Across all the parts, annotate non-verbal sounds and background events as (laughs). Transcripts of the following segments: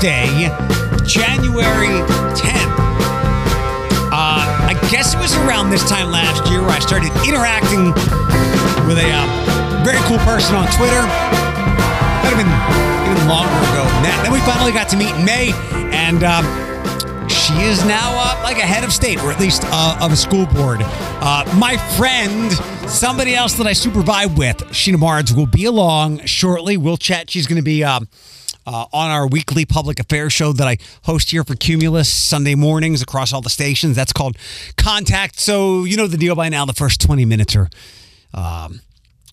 Tuesday, January 10th. Uh, I guess it was around this time last year where I started interacting with a uh, very cool person on Twitter. Might have been even longer ago than that. Then we finally got to meet in May, and um, she is now uh, like a head of state, or at least uh, of a school board. Uh, my friend, somebody else that I super vibe with, Sheena Barnes, will be along shortly. We'll chat. She's going to be. Uh, on our weekly public affairs show that I host here for Cumulus Sunday mornings across all the stations. That's called Contact. So you know the deal by now. The first 20 minutes are um,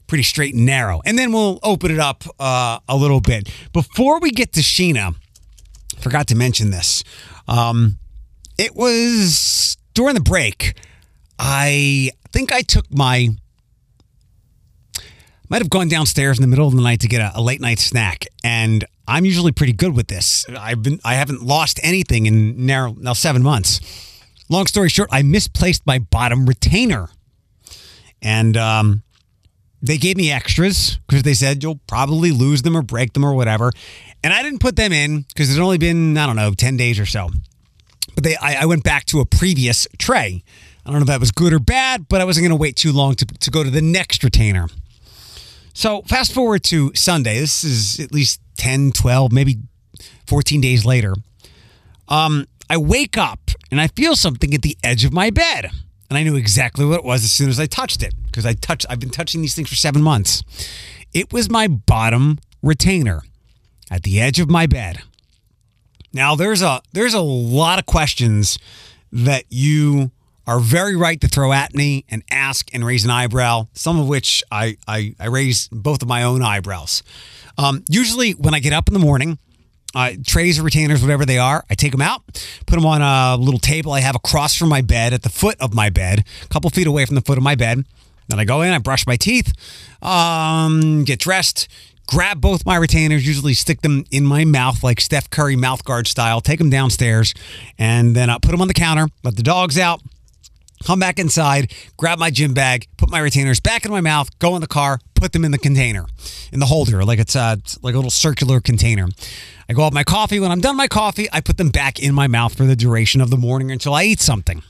pretty straight and narrow. And then we'll open it up uh, a little bit. Before we get to Sheena, forgot to mention this. Um, it was during the break. I think I took my might have gone downstairs in the middle of the night to get a, a, late night snack and i'm usually pretty good with this. I've been i haven't lost anything in now, now seven months. Long story short i misplaced my bottom retainer. And um, they gave me extras because they said you'll probably lose them or break them or whatever. And i didn't put them in because it's only been i don't know 10 days or so. But they I, I went back to a previous tray. I don't know if that was good or bad but i wasn't going to wait too long to, to go to the next retainer. So fast forward to Sunday. This is at least 10, 12, maybe 14 days later. Um, I wake up and I feel something at the edge of my bed. And I knew exactly what it was as soon as I touched it because I touched I've been touching these things for 7 months. It was my bottom retainer at the edge of my bed. Now there's a there's a lot of questions that you are very right to throw at me and ask and raise an eyebrow, some of which I, I, I raise both of my own eyebrows. Um, usually, when I get up in the morning, uh, trays or retainers, whatever they are, I take them out, put them on a little table I have across from my bed at the foot of my bed, a couple feet away from the foot of my bed. Then I go in, I brush my teeth, um, get dressed, grab both my retainers, usually stick them in my mouth like Steph Curry mouth guard style, take them downstairs, and then I put them on the counter, let the dogs out, come back inside, grab my gym bag, put my retainers back in my mouth, go in the car, put them in the container, in the holder, like it's, uh, like a little circular container. I go have my coffee. When I'm done my coffee, I put them back in my mouth for the duration of the morning until I eat something.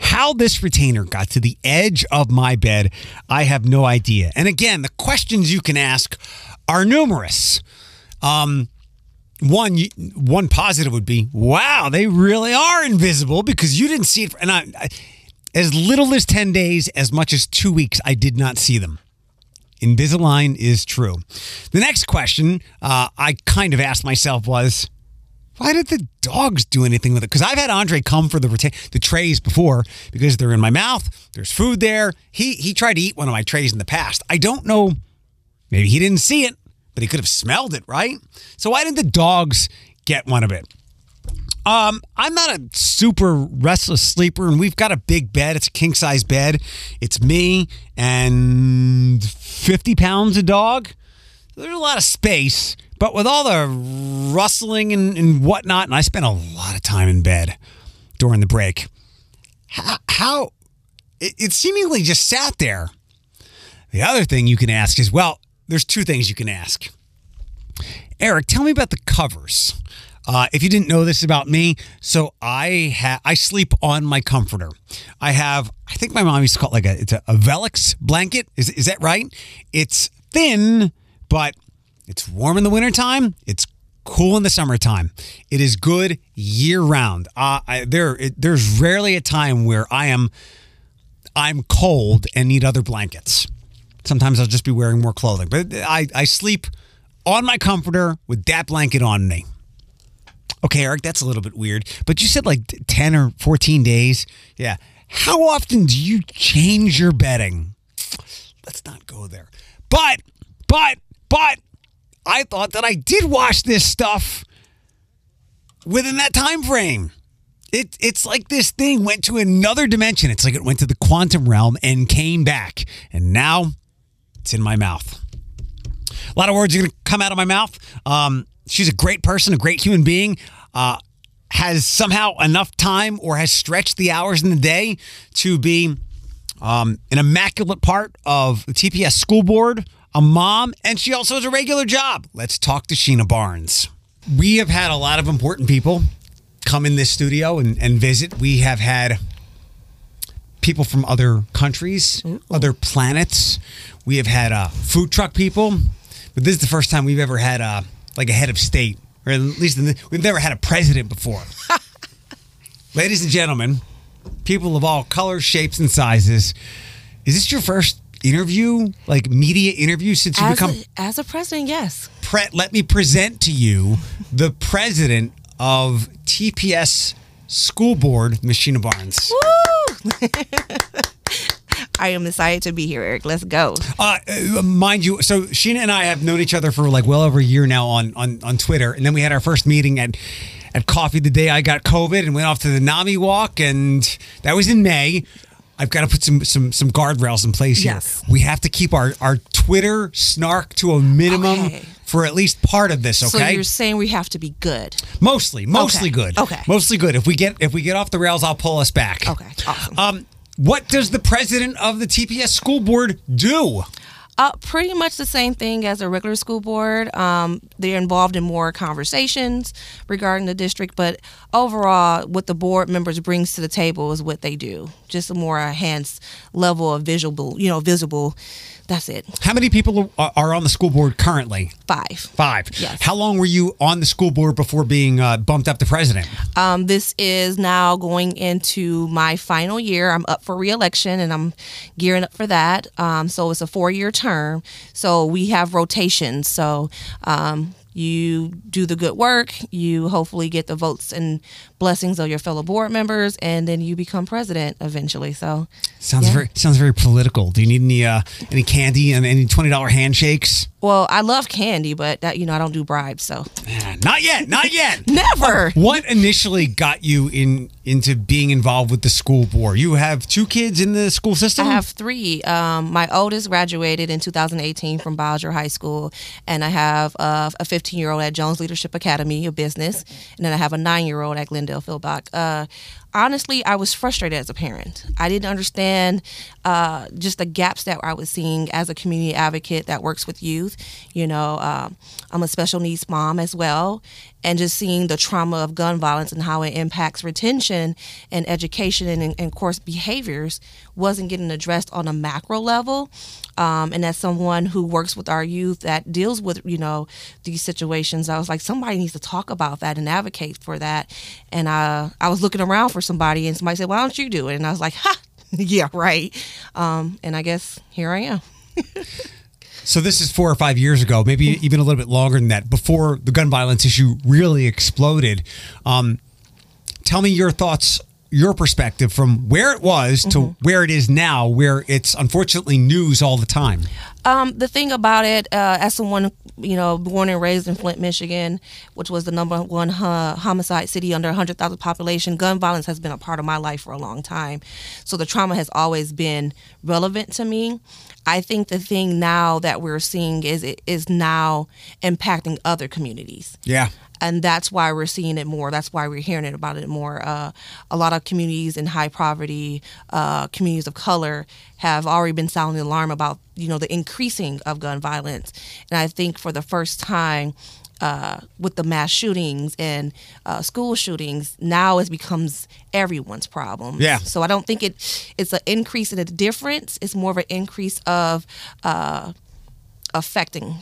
How this retainer got to the edge of my bed, I have no idea. And again, the questions you can ask are numerous. Um, one one positive would be wow they really are invisible because you didn't see it and I, I, as little as 10 days as much as 2 weeks I did not see them. Invisalign is true. The next question uh, I kind of asked myself was why did the dogs do anything with it? Because I've had Andre come for the the trays before because they're in my mouth there's food there. He he tried to eat one of my trays in the past. I don't know maybe he didn't see it but he could have smelled it, right? So why didn't the dogs get one of it? Um, I'm not a super restless sleeper, and we've got a big bed. It's a king size bed. It's me and 50 pounds of dog. There's a lot of space, but with all the rustling and, and whatnot, and I spent a lot of time in bed during the break. How, how it, it seemingly just sat there. The other thing you can ask is, well, there's two things you can ask. Eric, tell me about the covers. Uh, if you didn't know this about me, so I have I sleep on my comforter. I have I think my mom used to call it like a it's a, a Vellux blanket. Is is that right? It's thin, but it's warm in the wintertime. It's cool in the summertime. It is good year round. Uh, I, there it, there's rarely a time where I am I'm cold and need other blankets. Sometimes I'll just be wearing more clothing, but I, I sleep on my comforter with that blanket on me. Okay, Eric, that's a little bit weird, but you said like 10 or 14 days. Yeah. How often do you change your bedding? Let's not go there. But, but, but, I thought that I did wash this stuff within that time frame. It, it's like this thing went to another dimension. It's like it went to the quantum realm and came back. And now it's in my mouth. A lot of words are going to come out of my mouth. Um, she's a great person, a great human being. Uh, has somehow enough time or has stretched the hours in the day to be um, an immaculate part of the TPS school board, a mom, and she also has a regular job. Let's talk to Sheena Barnes. We have had a lot of important people come in this studio and, and visit. We have had people from other countries, other planets. We have had uh, food truck people, but this is the first time we've ever had uh, like a head of state, or at least the, we've never had a president before. (laughs) Ladies and gentlemen, people of all colors, shapes, and sizes, is this your first interview, like media interview, since you As become a, as a president, yes. pre- let me present to you the president of TPS School Board, Machina Barnes. Woo! (laughs) I am excited to be here, Eric. Let's go. Uh, uh, mind you, so Sheena and I have known each other for like well over a year now on on on Twitter, and then we had our first meeting at at coffee the day I got COVID and went off to the NAMI walk, and that was in May. I've got to put some some some guardrails in place here. Yes. We have to keep our our Twitter snark to a minimum Okay. for at least part of this. So Okay. you're saying we have to be good. Mostly, mostly Okay. good. Okay. Mostly good. If we get if we get off the rails, I'll pull us back. Okay, awesome. Um, what does the president of the TPS school board do? Uh, pretty much the same thing as a regular school board. Um, they're involved in more conversations regarding the district, but overall, what the board members brings to the table is what they do. Just a more enhanced level of visible, you know, visible. That's it. How many people are on the school board currently? Five. Five. Yes. How long were you on the school board before being uh, bumped up to president? Um, this is now going into my final year. I'm up for reelection and I'm gearing up for that. Um, so it's a four year term. So we have rotations. So um, you do the good work, you hopefully get the votes and blessings of your fellow board members, and then you become president eventually. So Sounds Yeah. very sounds very political. Do you need any uh, any candy and any twenty dollar handshakes? well, I love candy, but that, you know I don't do bribes. So Eh, Not yet. Not yet. (laughs) never. What initially got you in into being involved with the school board? You have two kids in the school system. I have three. Um, my oldest graduated in 2018 from Bowsher High School, and I have uh, a 15 year old at Jones Leadership Academy of Business, and then I have a nine year old at Glendale Feilbach. Uh, honestly, I was frustrated as a parent. I didn't understand uh, just the gaps that I was seeing as a community advocate that works with youth. You know, um, I'm a special needs mom as well, and just seeing the trauma of gun violence and how it impacts retention and education and, and, course, behaviors wasn't getting addressed on a macro level. Um, and as someone who works with our youth that deals with, you know, these situations, I was like, somebody needs to talk about that and advocate for that. And uh, I was looking around for somebody, and somebody said, "Why don't you do it?" And I was like, "Ha, (laughs) yeah, right." Um, and I guess here I am. So this is four or five years ago, maybe even a little bit longer than that, before the gun violence issue really exploded. Um, tell me your thoughts, your perspective from where it was to where it is now, where it's unfortunately news all the time. Um, the thing about it, uh, as someone you know, born and raised in Flint, Michigan, which was the number one uh, homicide city under 100,000 population, gun violence has been a part of my life for a long time. So the trauma has always been relevant to me. I think the thing now that we're seeing is it is now impacting other communities Yeah. And that's why we're seeing it more. That's why we're hearing it about it more. Uh, a lot of communities in high poverty, uh, communities of color, have already been sounding the alarm about you know the increasing of gun violence. And I think for the first time. Uh, with the mass shootings and uh, school shootings, now it becomes everyone's problem. Yeah. So I don't think it it's an increase in a difference. It's more of an increase of uh, affecting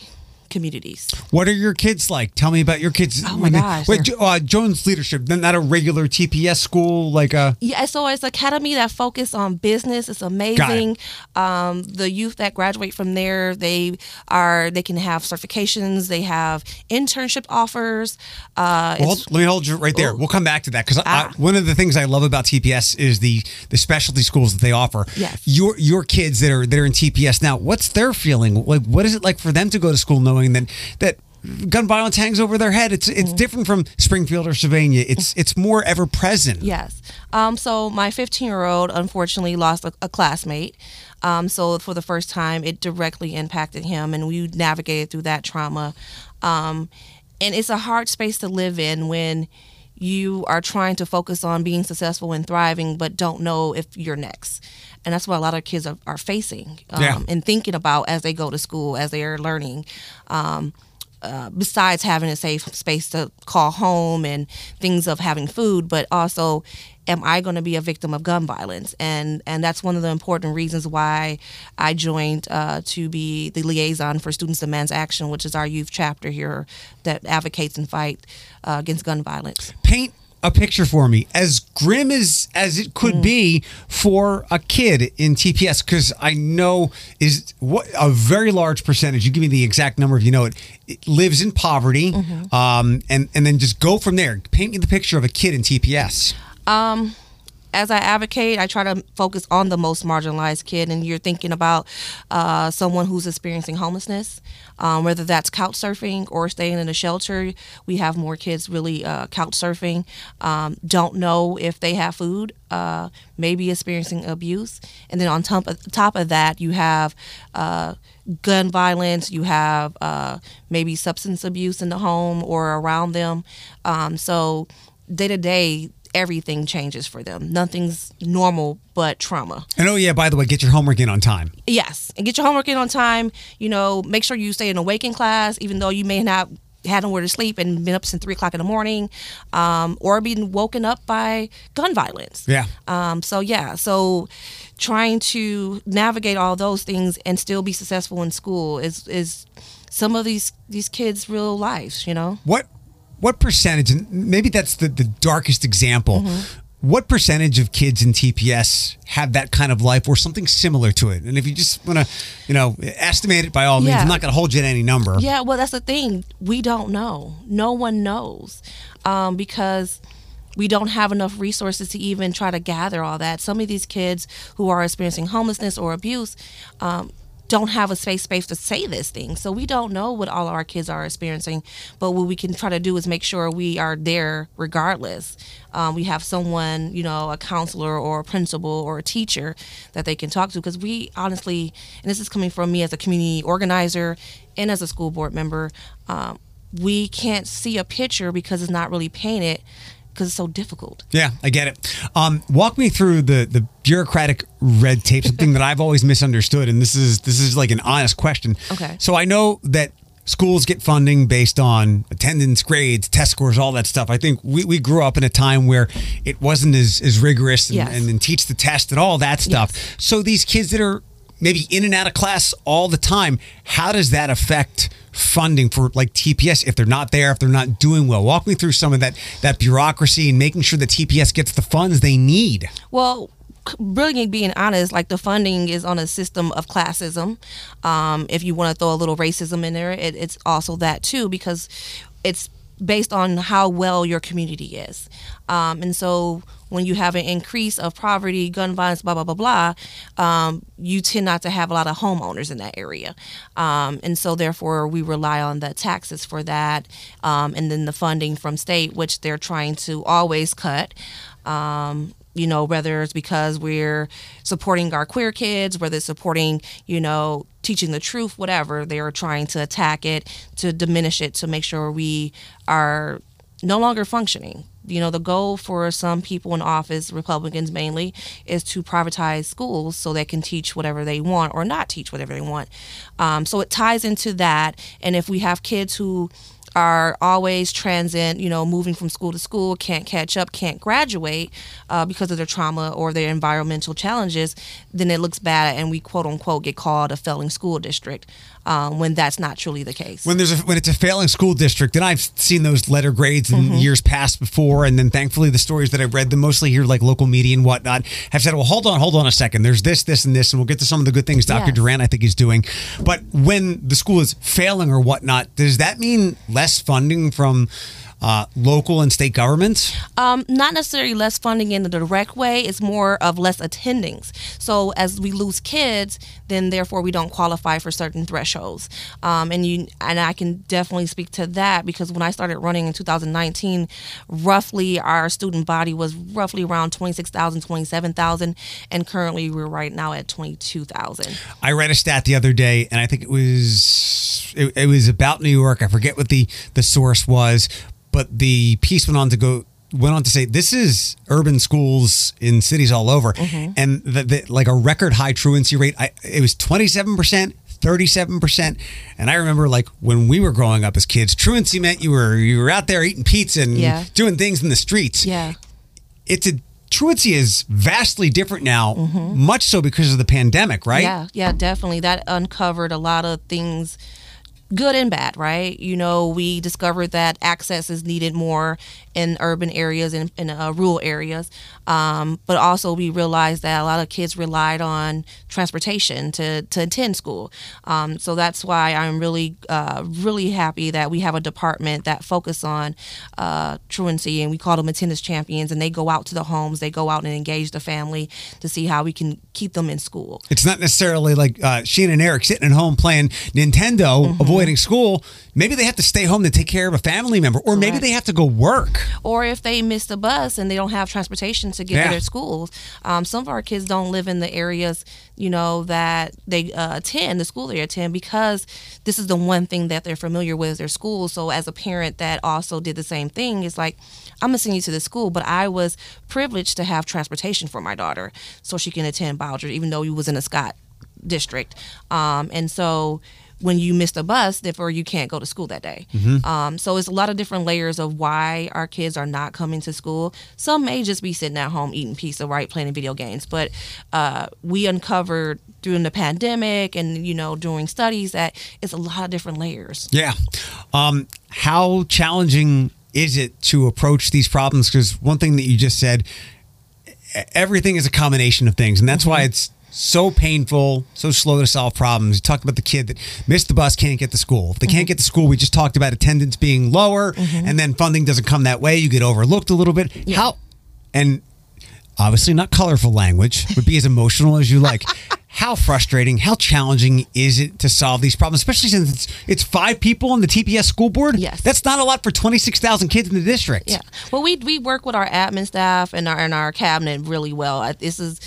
communities. What are your kids like? Tell me about your kids. Oh my gosh, Wait, uh, Jones Leadership, then not a regular TPS school, like a. Yeah, so it's academy that focus on business. It's amazing. Um, the youth that graduate from there, they are they can have certifications. They have internship offers. Uh, Well, hold- let me hold you right there. Oh. We'll come back to that because Ah. one of the things I love about TPS is the the specialty schools that they offer. Yes. Your your kids that are that are in TPS now, what's their feeling? Like, what is it like for them to go to school knowing that that gun violence hangs over their head? It's Mm-hmm. it's different from Springfield or Sylvania. It's it's more ever present. Yes. Um, so my 15 year old unfortunately lost a, a classmate. Um, so for the first time, it directly impacted him, and we navigated through that trauma. Um, and it's a hard space to live in when you are trying to focus on being successful and thriving, but don't know if you're next. And that's what a lot of kids are, are facing um, Yeah. and thinking about as they go to school, as they are learning. Um, uh, besides having a safe space to call home and things of having food, but also am I going to be a victim of gun violence? And and that's one of the important reasons why I joined uh, to be the liaison for Students Demands Action, which is our youth chapter here that advocates and fight uh, against gun violence. Paint a picture for me as grim as as it could be for a kid in TPS because I know is what a very large percentage. You give me the exact number if you know it. it lives in poverty, um, and and then just go from there. Paint me the picture of a kid in TPS. Um, as I advocate, I try to focus on the most marginalized kid, and you're thinking about uh, someone who's experiencing homelessness, um, whether that's couch surfing or staying in a shelter. We have more kids really uh, couch surfing, um, don't know if they have food, uh, maybe experiencing abuse, and then on top of, top of that, you have uh, gun violence, you have uh, maybe substance abuse in the home or around them. Um, so day to day everything changes for them. Nothing's normal but trauma. And oh yeah, by the way, get your homework in on time. Yes, and get your homework in on time. You know, make sure you stay in awake in class, even though you may not had nowhere to sleep and been up since three o'clock in the morning, um, or being woken up by gun violence. Yeah. Um, so yeah, so trying to navigate all those things and still be successful in school is is some of these these kids' real lives. You know. What what percentage? And maybe that's the the darkest example. What percentage of kids in TPS have that kind of life or something similar to it? And if you just want to, you know, estimate it by all means, Yeah. I'm not going to hold you to any number. Yeah, well, that's the thing. We don't know. No one knows um, because we don't have enough resources to even try to gather all that. Some of these kids who are experiencing homelessness or abuse um, don't have a space space to say this thing. So we don't know what all of our kids are experiencing. But what we can try to do is make sure we are there regardless. Um, we have someone, you know, a counselor or a principal or a teacher that they can talk to because we honestly, and this is coming from me as a community organizer and as a school board member, um, we can't see a picture because it's not really painted because it's so difficult. Yeah, I get it. Um, walk me through the the bureaucratic red tape, something that I've always misunderstood, and this is this is like an honest question. Okay. So I know that schools get funding based on attendance, grades, test scores, all that stuff. I think we, we grew up in a time where it wasn't as, as rigorous and, Yes. and then teach the test and all that stuff. Yes. So these kids that are maybe in and out of class all the time, how does that affect funding for like TPS if they're not there, if they're not doing well? Walk me through some of that that bureaucracy and making sure that TPS gets the funds they need. Well, really being honest, like the funding is on a system of classism. Um, if you want to throw a little racism in there, it, it's also that too because it's based on how well your community is. Um, and so when you have an increase of poverty, gun violence, blah, blah, blah, blah, um, you tend not to have a lot of homeowners in that area. Um, and so therefore we rely on the taxes for that um, and then the funding from state, which they're trying to always cut. Um, you know, whether it's because we're supporting our queer kids, whether it's supporting, you know, teaching the truth, whatever, they are trying to attack it, to diminish it, to make sure we are no longer functioning. You know, the goal for some people in office, Republicans mainly, is to privatize schools so they can teach whatever they want or not teach whatever they want. Um, so it ties into that. And if we have kids who are always transient, you know, moving from school to school, can't catch up, can't graduate uh, because of their trauma or their environmental challenges, then it looks bad and we quote unquote get called a failing school district um, when that's not truly the case. When there's a, when it's a failing school district, and I've seen those letter grades in years past before, and then thankfully the stories that I've read, the mostly here like local media and whatnot, have said, well, hold on, hold on a second. There's this, this, and this, and we'll get to some of the good things Dr. Yes. Durant I think is doing. But when the school is failing or whatnot, does that mean less funding from uh, local and state governments? Um, not necessarily less funding in the direct way. It's more of less attendings. So as we lose kids, then therefore we don't qualify for certain thresholds. Um, and you and I can definitely speak to that because when I started running in 2019, roughly our student body was roughly around 26,000, 27,000, and currently we're right now at 22,000. I read a stat the other day, and I think it was it, it was about New York. I forget what the the source was, but the piece went on to go went on to say this is urban schools in cities all over, and the, the, like a record high truancy rate. I, it was twenty seven percent. 37%. And I remember like when we were growing up as kids, truancy meant you were you were out there eating pizza and Yeah. doing things in the streets. Yeah. It's a truancy is vastly different now, much so because of the pandemic, right? Mm-hmm. Yeah, yeah, definitely. That uncovered a lot of things, good and bad, right? You know, we discovered that access is needed more in urban areas and in, uh, rural areas. Um, but also, we realized that a lot of kids relied on transportation to, to attend school. Um, so that's why I'm really, uh, really happy that we have a department that focus on uh, truancy, and we call them attendance champions. And they go out to the homes, they go out and engage the family to see how we can keep them in school. It's not necessarily like uh, Shane and Eric sitting at home playing Nintendo, Mm-hmm. avoiding school. Maybe they have to stay home to take care of a family member, or maybe they have to go work. or if they miss the bus and they don't have transportation to get Yeah. to their schools. Um, some of our kids don't live in the areas, you know, that they uh, attend, the school they attend, because this is the one thing that they're familiar with is their school. So as a parent that also did the same thing, it's like, I'm gonna send you to the school, but I was privileged to have transportation for my daughter so she can attend Bowsher, even though he was in a Scott district. Um, and so when you miss the bus, therefore you can't go to school that day. Um, so it's a lot of different layers of why our kids are not coming to school. Some may just be sitting at home eating pizza, right, playing video games. But uh, we uncovered during the pandemic and you know during studies that it's a lot of different layers. Yeah. Um, how challenging is it to approach these problems? Because one thing that you just said, everything is a combination of things, and that's why it's so painful, so slow to solve problems. You talked about the kid that missed the bus, can't get to school. If they can't mm-hmm. get to school, we just talked about attendance being lower, mm-hmm. and then funding doesn't come that way. You get overlooked a little bit. How, and obviously not colorful language, but be as emotional as you like. (laughs) How frustrating, how challenging is it to solve these problems, especially since it's, it's five people on the TPS school board? Yes. That's not a lot for 26,000 kids in the district. Yeah. Well, we we work with our admin staff and our and our cabinet really well. This is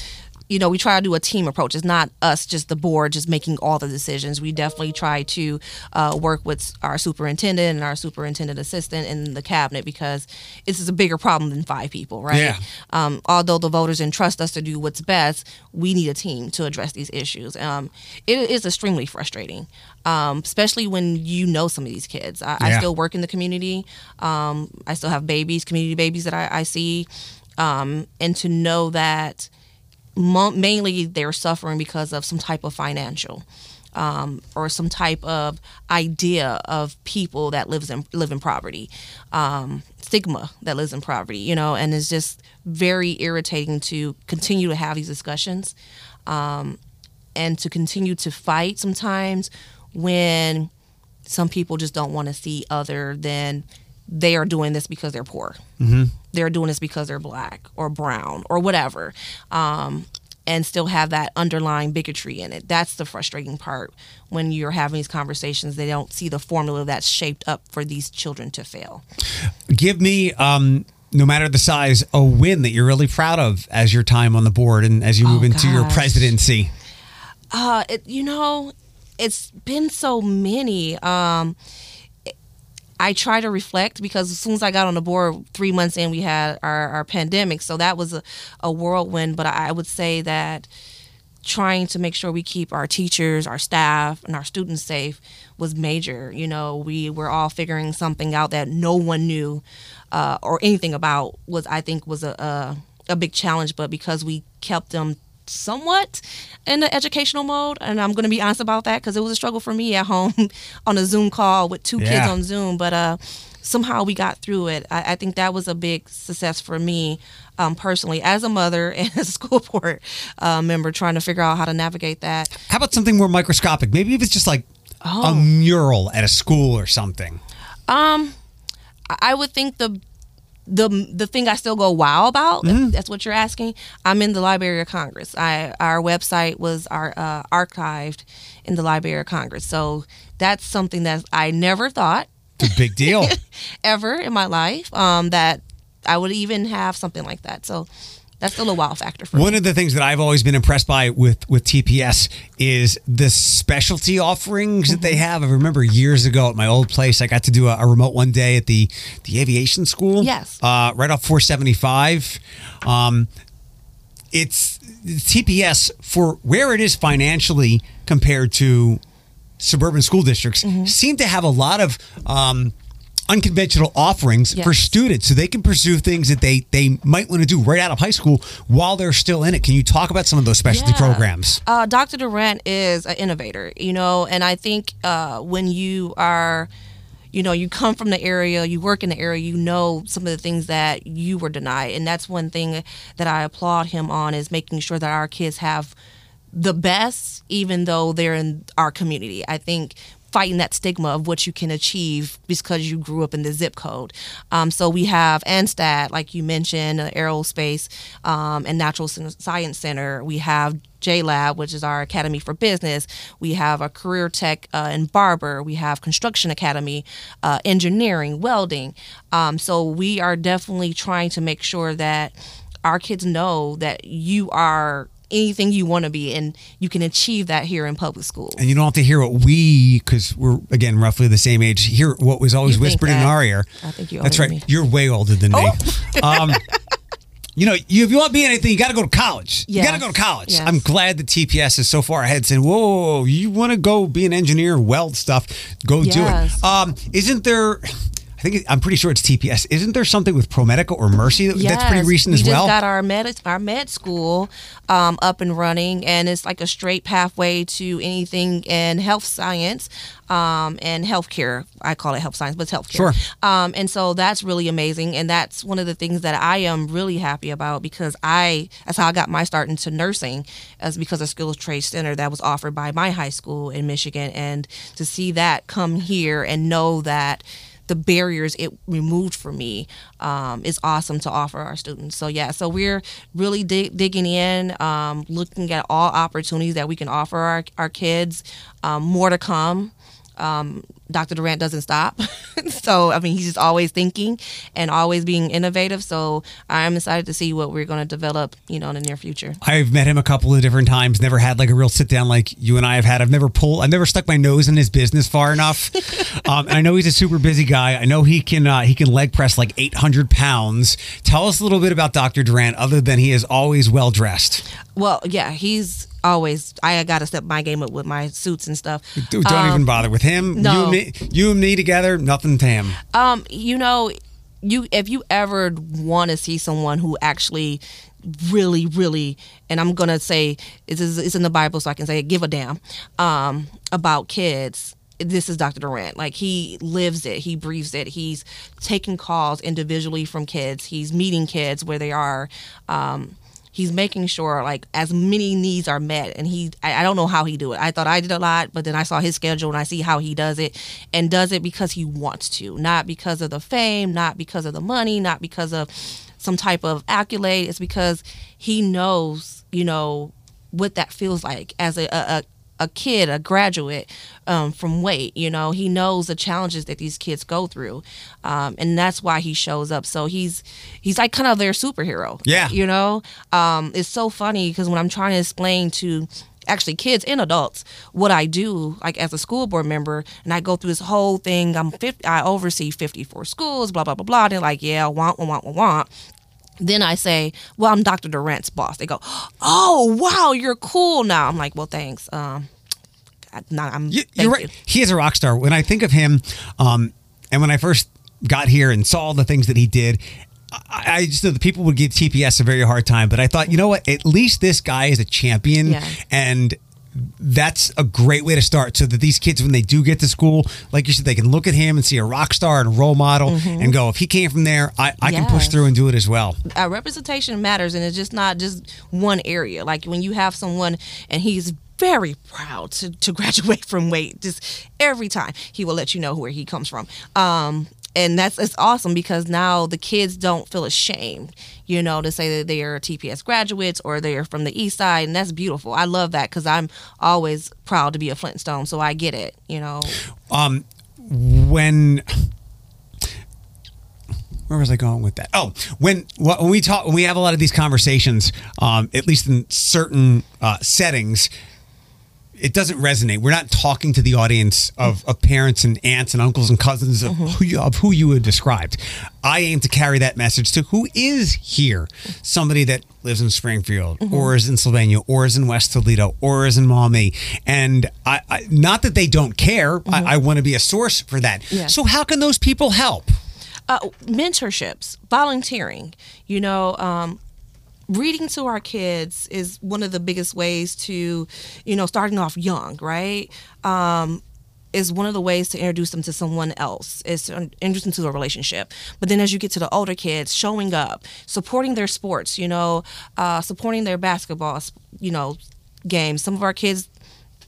you know, we try to do a team approach. It's not us, just the board, just making all the decisions. We definitely try to uh, work with our superintendent and our superintendent assistant and the cabinet because this is a bigger problem than five people, right? Yeah. Um, although the voters entrust us to do what's best, we need a team to address these issues. Um, it is extremely frustrating, um, especially when you know some of these kids. I, I still work in the community. Um, I still have babies, community babies that I, I see, um, and to know that mo- mainly they're suffering because of some type of financial. Um, or some type of idea of people that lives in live in poverty, um, stigma that lives in poverty, you know, and it's just very irritating to continue to have these discussions, um, and to continue to fight sometimes when some people just don't want to see other than they are doing this because they're poor. Mm-hmm. They're doing this because they're black or brown or whatever, um, and still have that underlying bigotry in it. That's the frustrating part when you're having these conversations. They don't see the formula that's shaped up for these children to fail. Give me, um, no matter the size, a win that you're really proud of as your time on the board and as you move Oh, into your presidency. Uh, it, you know, it's been so many. Um, I try to reflect because as soon as I got on the board, three months in, we had our, our pandemic. So that was a, a whirlwind. But I would say that trying to make sure we keep our teachers, our staff, and our students safe was major. You know, we were all figuring something out that no one knew uh, or anything about was I think was a, a a big challenge. But because we kept them somewhat in the educational mode, and I'm going to be honest about that because it was a struggle for me at home (laughs) on a Zoom call with two kids on Zoom, but uh, somehow we got through it. I, I think that was a big success for me um, personally, as a mother (laughs) and as a school board uh, member, trying to figure out how to navigate that. How about something more microscopic? Maybe if it's just like Oh. a mural at a school or something. Um, I would think the the the thing I still go wow about. if That's what you're asking. I'm in the Library of Congress. I our website was our uh, archived in the Library of Congress. So that's something that I never thought It's a big deal. (laughs) ever in my life um, that I would even have something like that. So that's still a wow factor for me. One of the things that I've always been impressed by with with TPS is the specialty offerings that Mm-hmm. they have. I remember years ago at my old place, I got to do a, a remote one day at the the aviation school. Yes. uh, right off 475. Um, it's TPS for where it is financially compared to suburban school districts Mm-hmm. seem to have a lot of um, unconventional offerings for students so they can pursue things that they they might want to do right out of high school while they're still in it can you talk about some of those specialty Yeah. programs Uh, Dr. Durant is an innovator, you know, and I think uh, when you are, you know, you come from the area, you work in the area, you know some of the things that you were denied, and that's one thing that I applaud him on is making sure that our kids have the best, even though they're in our community. I think fighting that stigma of what you can achieve because you grew up in the zip code. Um, so we have ANSAT, like you mentioned, uh, Aerospace um, and Natural Science Center. We have JLab, which is our Academy for Business. We have a Career Tech uh, in Barber. We have Construction Academy, uh, Engineering, Welding. Um, so we are definitely trying to make sure that our kids know that you are anything you want to be and you can achieve that here in public school. and you don't have to hear what we because we're again roughly the same age hear what was always You whispered in our ear I think you're that's right me. you're way older than me (laughs) um, you know, you, if you want to be anything, you got to go to college. You got to go to college. Yes. I'm glad the TPS is so far ahead, saying, "Whoa, whoa, whoa, you want to go be an engineer, weld stuff? Go do it. Um, isn't there? I think I'm pretty sure it's TPS. Isn't there something with ProMedica or Mercy that, that's pretty recent as well? We just got our med our med school um, up and running, and it's like a straight pathway to anything in health science um, and healthcare. I call it health science, but it's healthcare. Sure. Um, and so that's really amazing, and that's one of the things that I am really happy about because I that's how I got my start into nursing, as because of skills trade center that was offered by my high school in Michigan, and to see that come here and know that the barriers it removed for me um, is awesome to offer our students. So yeah, so we're really dig- digging in, um, looking at all opportunities that we can offer our, our kids. Um, more to come. Um, Dr. Durant doesn't stop. (laughs) so, I mean, he's just always thinking and always being innovative. So, I'm excited to see what we're going to develop, you know, in the near future. I've met him a couple of different times. Never had like a real sit down like you and I have had. I've never pulled. I've never stuck my nose in his business far enough. (laughs) um, I know he's a super busy guy. I know he can uh, he can leg press like 800 pounds. Tell us a little bit about Dr. Durant, other than he is always well dressed. Well, yeah, he's always, I got to step my game up with my suits and stuff. (laughs) Dude, don't even bother with him. You no. and me, you and me together, nothing to him. Um, you know, you if you ever want to see someone who actually really, really, and I'm gonna say it's, it's in the Bible, so I can say it, give a damn um, about kids. This is Dr. Durant. Like he lives it, he breathes it. He's taking calls individually from kids. He's meeting kids where they are. Um, he's making sure like as many needs are met. And he I, I don't know how he do it. I thought i did a lot but then i saw his schedule and i see how he does it. And does it because he wants to. Not because of the fame not because of the money not because of some type of accolade. It's because he knows you know what that feels like as a, a, a kid, a graduate um, from Wait, you know, he knows the challenges that these kids go through, um, and that's why he shows up. So he's he's like kind of their superhero. Yeah. you know, um, it's so funny because when I'm trying to explain to actually kids and adults what I do, like as a school board member, and I go through this whole thing. I'm 50, I oversee 54 schools, blah blah blah blah. They're like, yeah, want want want want. Then I say, "Well, I'm Dr. Durant's boss." They go, "Oh, wow, you're cool now." I'm like, "Well, thanks." Um, I- no, I'm. You, thank you're right. you. He is a rock star. When I think of him, um, and when I first got here and saw all the things that he did, I, I just know the people would give TPS a very hard time. But I thought, you know what? At least this guy is a champion, Yeah. and that's a great way to start. So that these kids, when they do get to school, like you said, they can look at him and see a rock star and a role model, and go, if he came from there, I, I can push Mm-hmm. Through and do it as well. uh, representation matters and it's just not just one area like when you have someone and he's very proud to, to (laughs) graduate from wait just every time he will let you know where he comes from um, and that's it's awesome because now the kids don't feel ashamed you know to say that they are tps graduates or they are from the east side and that's beautiful i love that because i'm always proud to be a flintstone so i get it you know um, when where was I going with that? Oh, when when we talk, when we have a lot of these conversations, um, at least in certain uh, settings, it doesn't resonate. We're not talking to the audience of, of parents and aunts and uncles and cousins of, who you, of who you had described. I aim to carry that message to who is here, somebody that lives in Springfield or is in Sylvania or is in West Toledo or is in Maumee. And I, I not that they don't care. I, I want to be a source for that. Yeah. So how can those people help? uh, mentorships, volunteering. You know, um, reading to our kids is one of the biggest ways to, you know, starting off young, right? Um, is one of the ways to introduce them to someone else is to introduce them to a relationship. But then as you get to the older kids showing up supporting their sports you know uh, supporting their basketball you know games. Some of our kids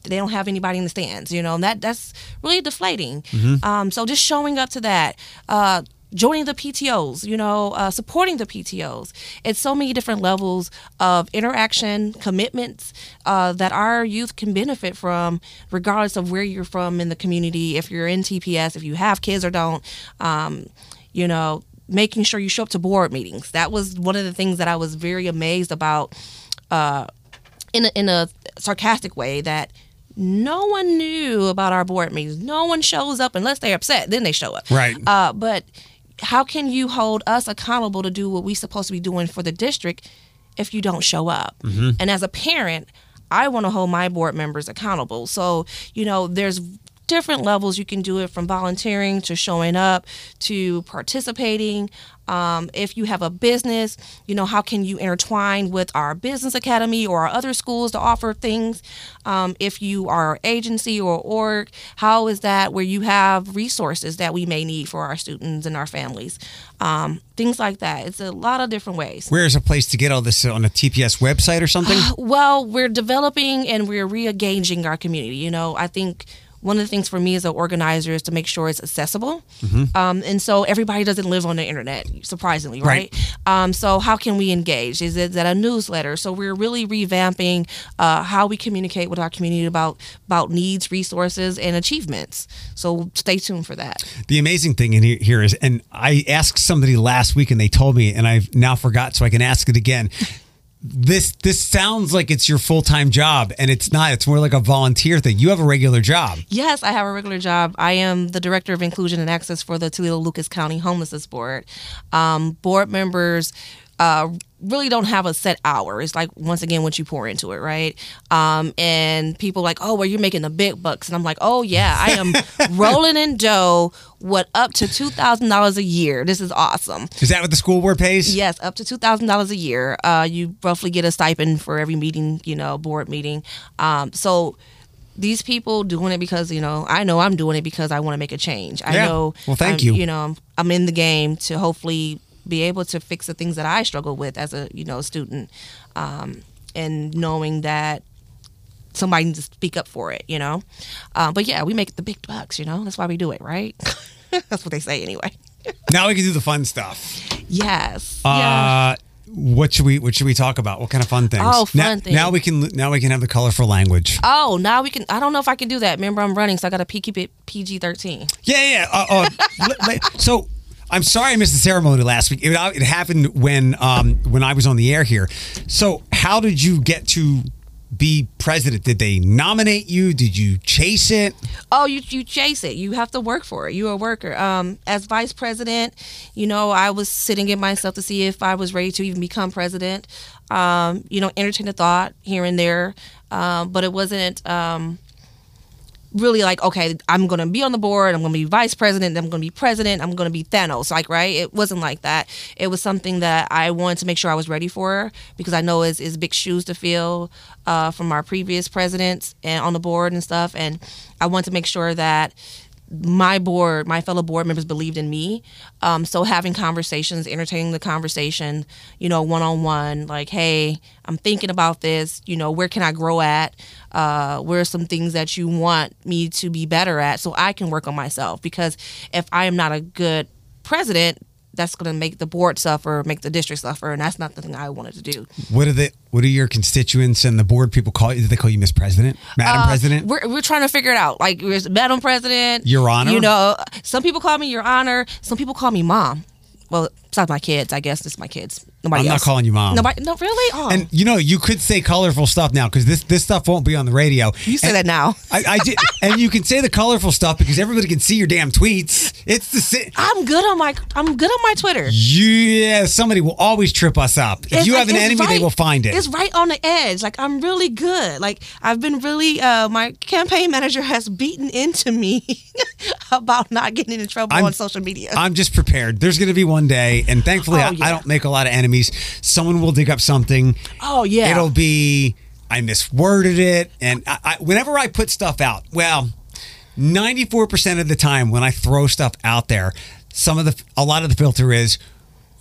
they don't have anybody in the stands you know and that that's really deflating. Um, so just showing up to that uh, joining the PTOs, you know, uh, supporting the PTOs. It's so many different levels of interaction, commitments uh, that our youth can benefit from, regardless of where you're from in the community. If you're in TPS, if you have kids or don't, um, you know, making sure you show up to board meetings. That was one of the things that I was very amazed about, uh, in a, in a sarcastic way that. No one knew about our board meetings. No one shows up unless they're upset. Then they show up. Right. Uh, but how can you hold us accountable to do what we're supposed to be doing for the district if you don't show up? Mm-hmm. And as a parent, I want to hold my board members accountable. So, you know, there's different levels you can do it from volunteering to showing up to participating. Um, if you have a business, you know, how can you intertwine with our business academy or our other schools to offer things? Um, if you are agency or org, how is that where you have resources that we may need for our students and our families? Um, things like that. It's a lot of different ways. Where's a place to get all this on a TPS website or something? (sighs) Well, we're developing and we're re-engaging our community. You know, I think one of the things for me as an organizer is to make sure it's accessible. Um, and so everybody doesn't live on the internet, surprisingly, right? Um, so how can we engage? Is it that a newsletter? So we're really revamping uh, how we communicate with our community about about needs, resources, and achievements. So stay tuned for that. The amazing thing in here is, and I asked somebody last week and they told me, and I've now forgot, so I can ask it again. This this sounds like it's your full time job, and it's not. It's more like a volunteer thing. You have a regular job. Yes, I have a regular job. I am the director of inclusion and access for the Toledo Lucas County Homelessness Board. Um, board members uh, really don't have a set hour. It's like once again what you pour into it, right? Um, and people like, oh, well, you're making the big bucks, and I'm like, oh yeah, I am (laughs) rolling in dough. What up to two thousand dollars a year? This is awesome. Is that what the school board pays? Yes, up to two thousand dollars a year. Uh, you roughly get a stipend for every meeting, you know, board meeting. Um, so these people doing it because you know I know I'm doing it because I want to make a change. I Yeah. know. Well, thank I'm- you. You know, I'm, I'm in the game to hopefully be able to fix the things that I struggle with as a you know student, um, and knowing that somebody needs to speak up for it. You know, uh, but yeah, we make the big bucks. You know, that's why we do it, right? (laughs) that's what they say anyway. (laughs) Now we can do the fun stuff. Yes. yeah. Uh, what should we What should we talk about? What kind of fun things? Oh, now, fun things. Now we can Now we can have the colorful language. Oh, now we can. I don't know if I can do that. Remember, I'm running, so I got to keep it PG 13. Yeah, yeah. Uh, uh, (laughs) so I'm sorry I missed the ceremony last week. It, it happened when um, when I was on the air here. So how did you get to be president? Did they nominate you? Did you chase it? Oh, you you chase it. You have to work for it. You're a worker. Um, as vice president, you know, I was sitting in myself to see if I was ready to even become president. Um, you know, entertain the thought here and there, um, but it wasn't. Um, really like okay i'm gonna be on the board i'm gonna be vice president i'm gonna be president i'm gonna be thanos like right? It wasn't like that. It was something that i wanted to make sure i was ready for because i know it's, it's big shoes to fill uh, from our previous presidents and on the board and stuff. And i want to make sure that my board, my fellow board members believed in me. Um, so having conversations, entertaining the conversation, you know, one on one, like, hey, I'm thinking about this. You know, where can I grow at? Uh, where are some things that you want me to be better at, so I can work on myself? Because if I am not a good president, that's going to make the board suffer, make the district suffer, and that's not the thing I wanted to do. What are the What are your constituents and the board people call you? Did they call you Miss President, Madam Uh, President? We're, we're trying to figure it out. Like, Madam President, Your Honor? You know, some people call me Your Honor. Some people call me Mom. Well, besides my kids, I guess it's my kids. Nobody I'm not calling you mom. Nobody. No, really. Oh, And you know, you could say colorful stuff now because this this stuff won't be on the radio. you say And that now. I, I did, (laughs) and you can say the colorful stuff because everybody can see your damn tweets. It's the same. I'm good on my. I'm good on my Twitter. Yeah, somebody will always trip us up. If It's you like- have an enemy, they will find it. It's right on the edge. Like I'm really good. Like I've been really. Uh, my campaign manager has beaten into me (laughs) about not getting in trouble I'm- on social media. I'm just prepared. There's going to be one day, and thankfully, Oh, I, yeah. I don't make a lot of enemies. Someone will dig up something. oh yeah. It'll be I misworded it, and I, I, whenever I put stuff out, well, 94 percent of the time when I throw stuff out there, some of the a lot of the filter is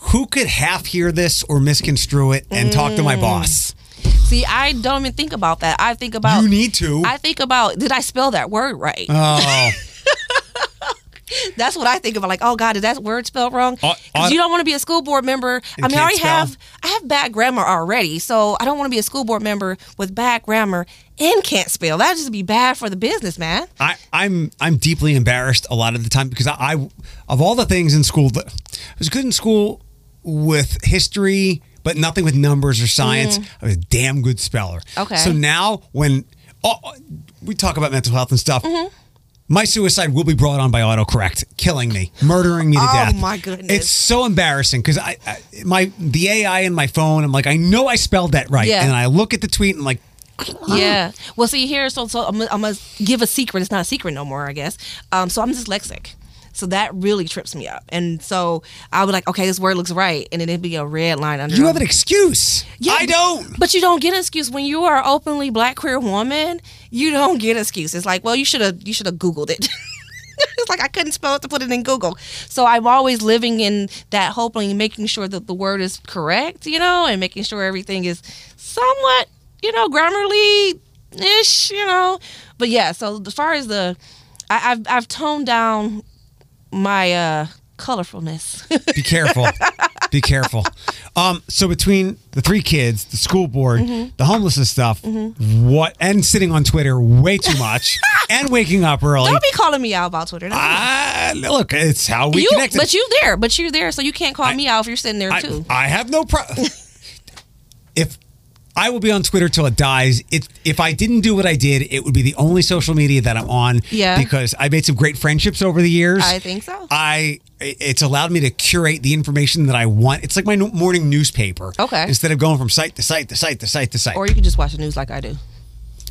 who could half hear this or misconstrue it and talk to my Mm. boss. See, I don't even think about that. I think about. You need to. I think about did I spell that word right? oh, (laughs) (laughs) That's what I think of. Like, oh God, is that word spelled wrong? Uh, Because uh, you don't want to be a school board member. I mean, I already spell. have I have bad grammar already, so I don't want to be a school board member with bad grammar and can't spell. That would just be bad for the business, man. I, I'm I'm deeply embarrassed a lot of the time because I, I of all the things in school that I was good in school with history, but nothing with numbers or science. I was a damn good speller. Mm. Okay. So now when oh, we talk about mental health and stuff. Mm-hmm. My suicide will be brought on by autocorrect, killing me, murdering me to Oh, death. Oh my goodness. It's so embarrassing because I, I, my the AI in my phone. I'm like, I know I spelled that right, Yeah. and I look at the tweet and I'm like, Yeah. Well, see here, so so I'm, I'm gonna give a secret. It's not a secret no more, I guess. Um, so I'm dyslexic. So that really trips me up. And so I'll be like, okay, this word looks right, and then it'd be a red line under. you have an excuse. Yeah, I don't. But you don't get an excuse when you are openly black queer woman. You don't get an excuse. It's like, well, you should have you should have googled it. (laughs) it's like I couldn't spell it to put it in Google. So I'm always living in that hoping, making sure that the word is correct, you know, and making sure everything is somewhat, you know, grammarly ish, you know. But yeah, so as far as the, I, I've I've toned down my uh colorfulness. Be careful. Be careful. Um, so between the three kids, the school board, Mm-hmm. the homelessness stuff, what, and sitting on Twitter way too much, (laughs) and waking up early. don't be calling me out about Twitter. Ah, look, it's how we you, connected. but you're there, but you're there, so you can't call me out if you're sitting there I, too. I have no problem. (laughs) if I will be on Twitter till it dies. If if I didn't do what I did, it would be the only social media that I'm on. Yeah. Because I made some great friendships over the years. I think so. I it's allowed me to curate the information that I want. It's like my morning newspaper. Okay. Instead of going from site to site to site to site to site. Or you can just watch the news like I do.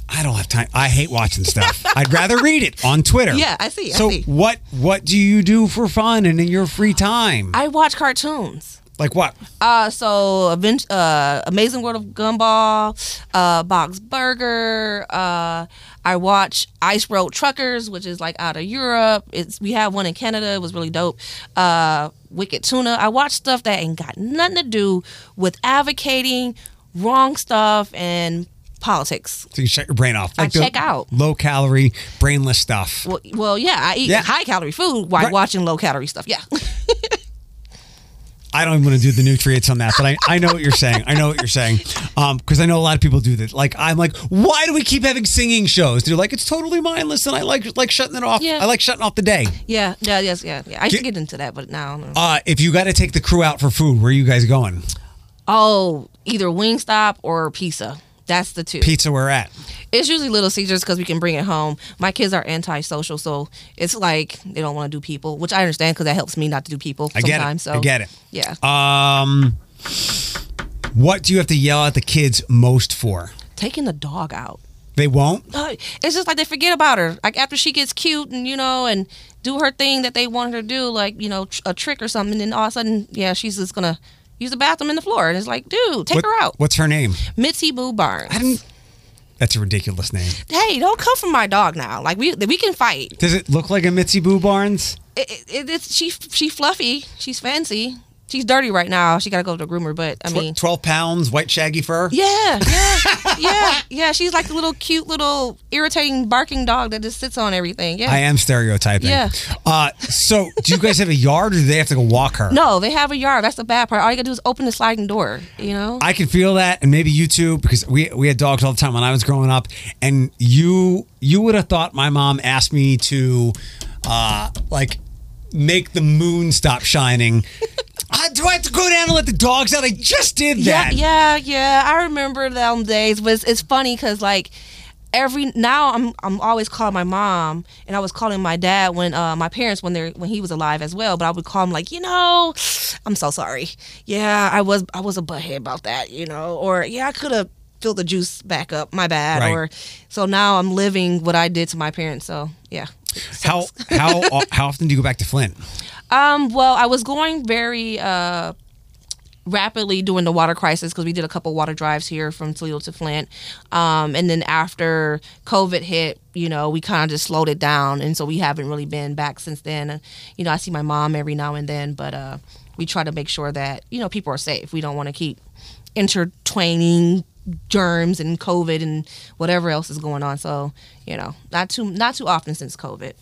I don't have time. I hate watching stuff. (laughs) I'd rather read it on Twitter. Yeah, I see, I so see. what what do you do for fun and in your free time? I watch cartoons. Like what? Uh, so uh, Amazing World of Gumball, uh, Bob's Burger. Uh, I watch Ice Road Truckers, which is like out of Europe. It's we have one in Canada. It was really dope. Uh, Wicked Tuna. I watch stuff that ain't got nothing to do with advocating wrong stuff and politics. So you shut your brain off. I check out. Low calorie, brainless stuff. Well, well, yeah, I eat Yeah. high calorie food while Right. watching low calorie stuff. Yeah. (laughs) I don't even want to do the nutrients on that, but I, I know what you're saying. I know what you're saying. Um, because I know a lot of people do that. Like I'm like, why do we keep having singing shows? They're like, it's totally mindless, and I like like shutting it off. Yeah. I like shutting off the day. Yeah, yeah, yes, yeah, yeah. I Get- get into that, but now. Uh, if you got to take the crew out for food, where are you guys going? Oh, either Wingstop or pizza. That's the two. Pizza, we're at? It's usually Little Caesars because we can bring it home. My kids are antisocial, so it's like they don't want to do people, which I understand because that helps me not to do people I get sometimes. it. So I get it. Yeah, Um, what do you have to yell at the kids most for? taking the dog out. They won't. Uh, It's just like they forget about her. Like after she gets cute and you know and do her thing that they want her to do, like you know tr- a trick or something, and then all of a sudden, yeah, she's just gonna use the bathroom in the floor, and it's like, dude, take What- her out. What's her name? Mitzi Boo Barnes. I didn't. That's a ridiculous name. hey, don't come for my dog now. Like we we can fight. Does it look like a Mitzi Boo Barnes? It, it, it, it's she she fluffy. She's fancy. She's dirty right now. She gotta go to the groomer. But I mean, Twelve pounds, white shaggy fur. yeah, yeah, (laughs) yeah, yeah. She's like a little cute little irritating barking dog that just sits on everything. Yeah. I am stereotyping. Yeah. Uh, so, do you guys have a yard, or do they have to go walk her? no, they have a yard. That's the bad part. All you gotta do is open the sliding door. You know. I can feel that, and maybe you too, because we we had dogs all the time when I was growing up, and you you would have thought my mom asked me to, uh, like, make the moon stop shining. Uh, do I have to go down and let the dogs out? I just did that. yeah, yeah. yeah. I remember them days. But it's, it's funny because like every now I'm I'm always calling my mom and I was calling my dad when uh, my parents when they're when he was alive as well. But I would call him like, you know, I'm so sorry. Yeah, I was I was a butthead about that, you know, or yeah, I could have filled the juice back up. My bad. Right. Or so now I'm living what I did to my parents. So yeah. How how (laughs) how often do you go back to Flint? Um, well, I was going very uh, rapidly during the water crisis because we did a couple water drives here from Toledo to Flint. Um, and then after COVID hit, you know, we kind of just slowed it down. And so we haven't really been back since then. And, you know, I see my mom every now and then, but uh, we try to make sure that, you know, people are safe. We don't want to keep intertwining germs and COVID and whatever else is going on. So, you know, not too not too often since COVID.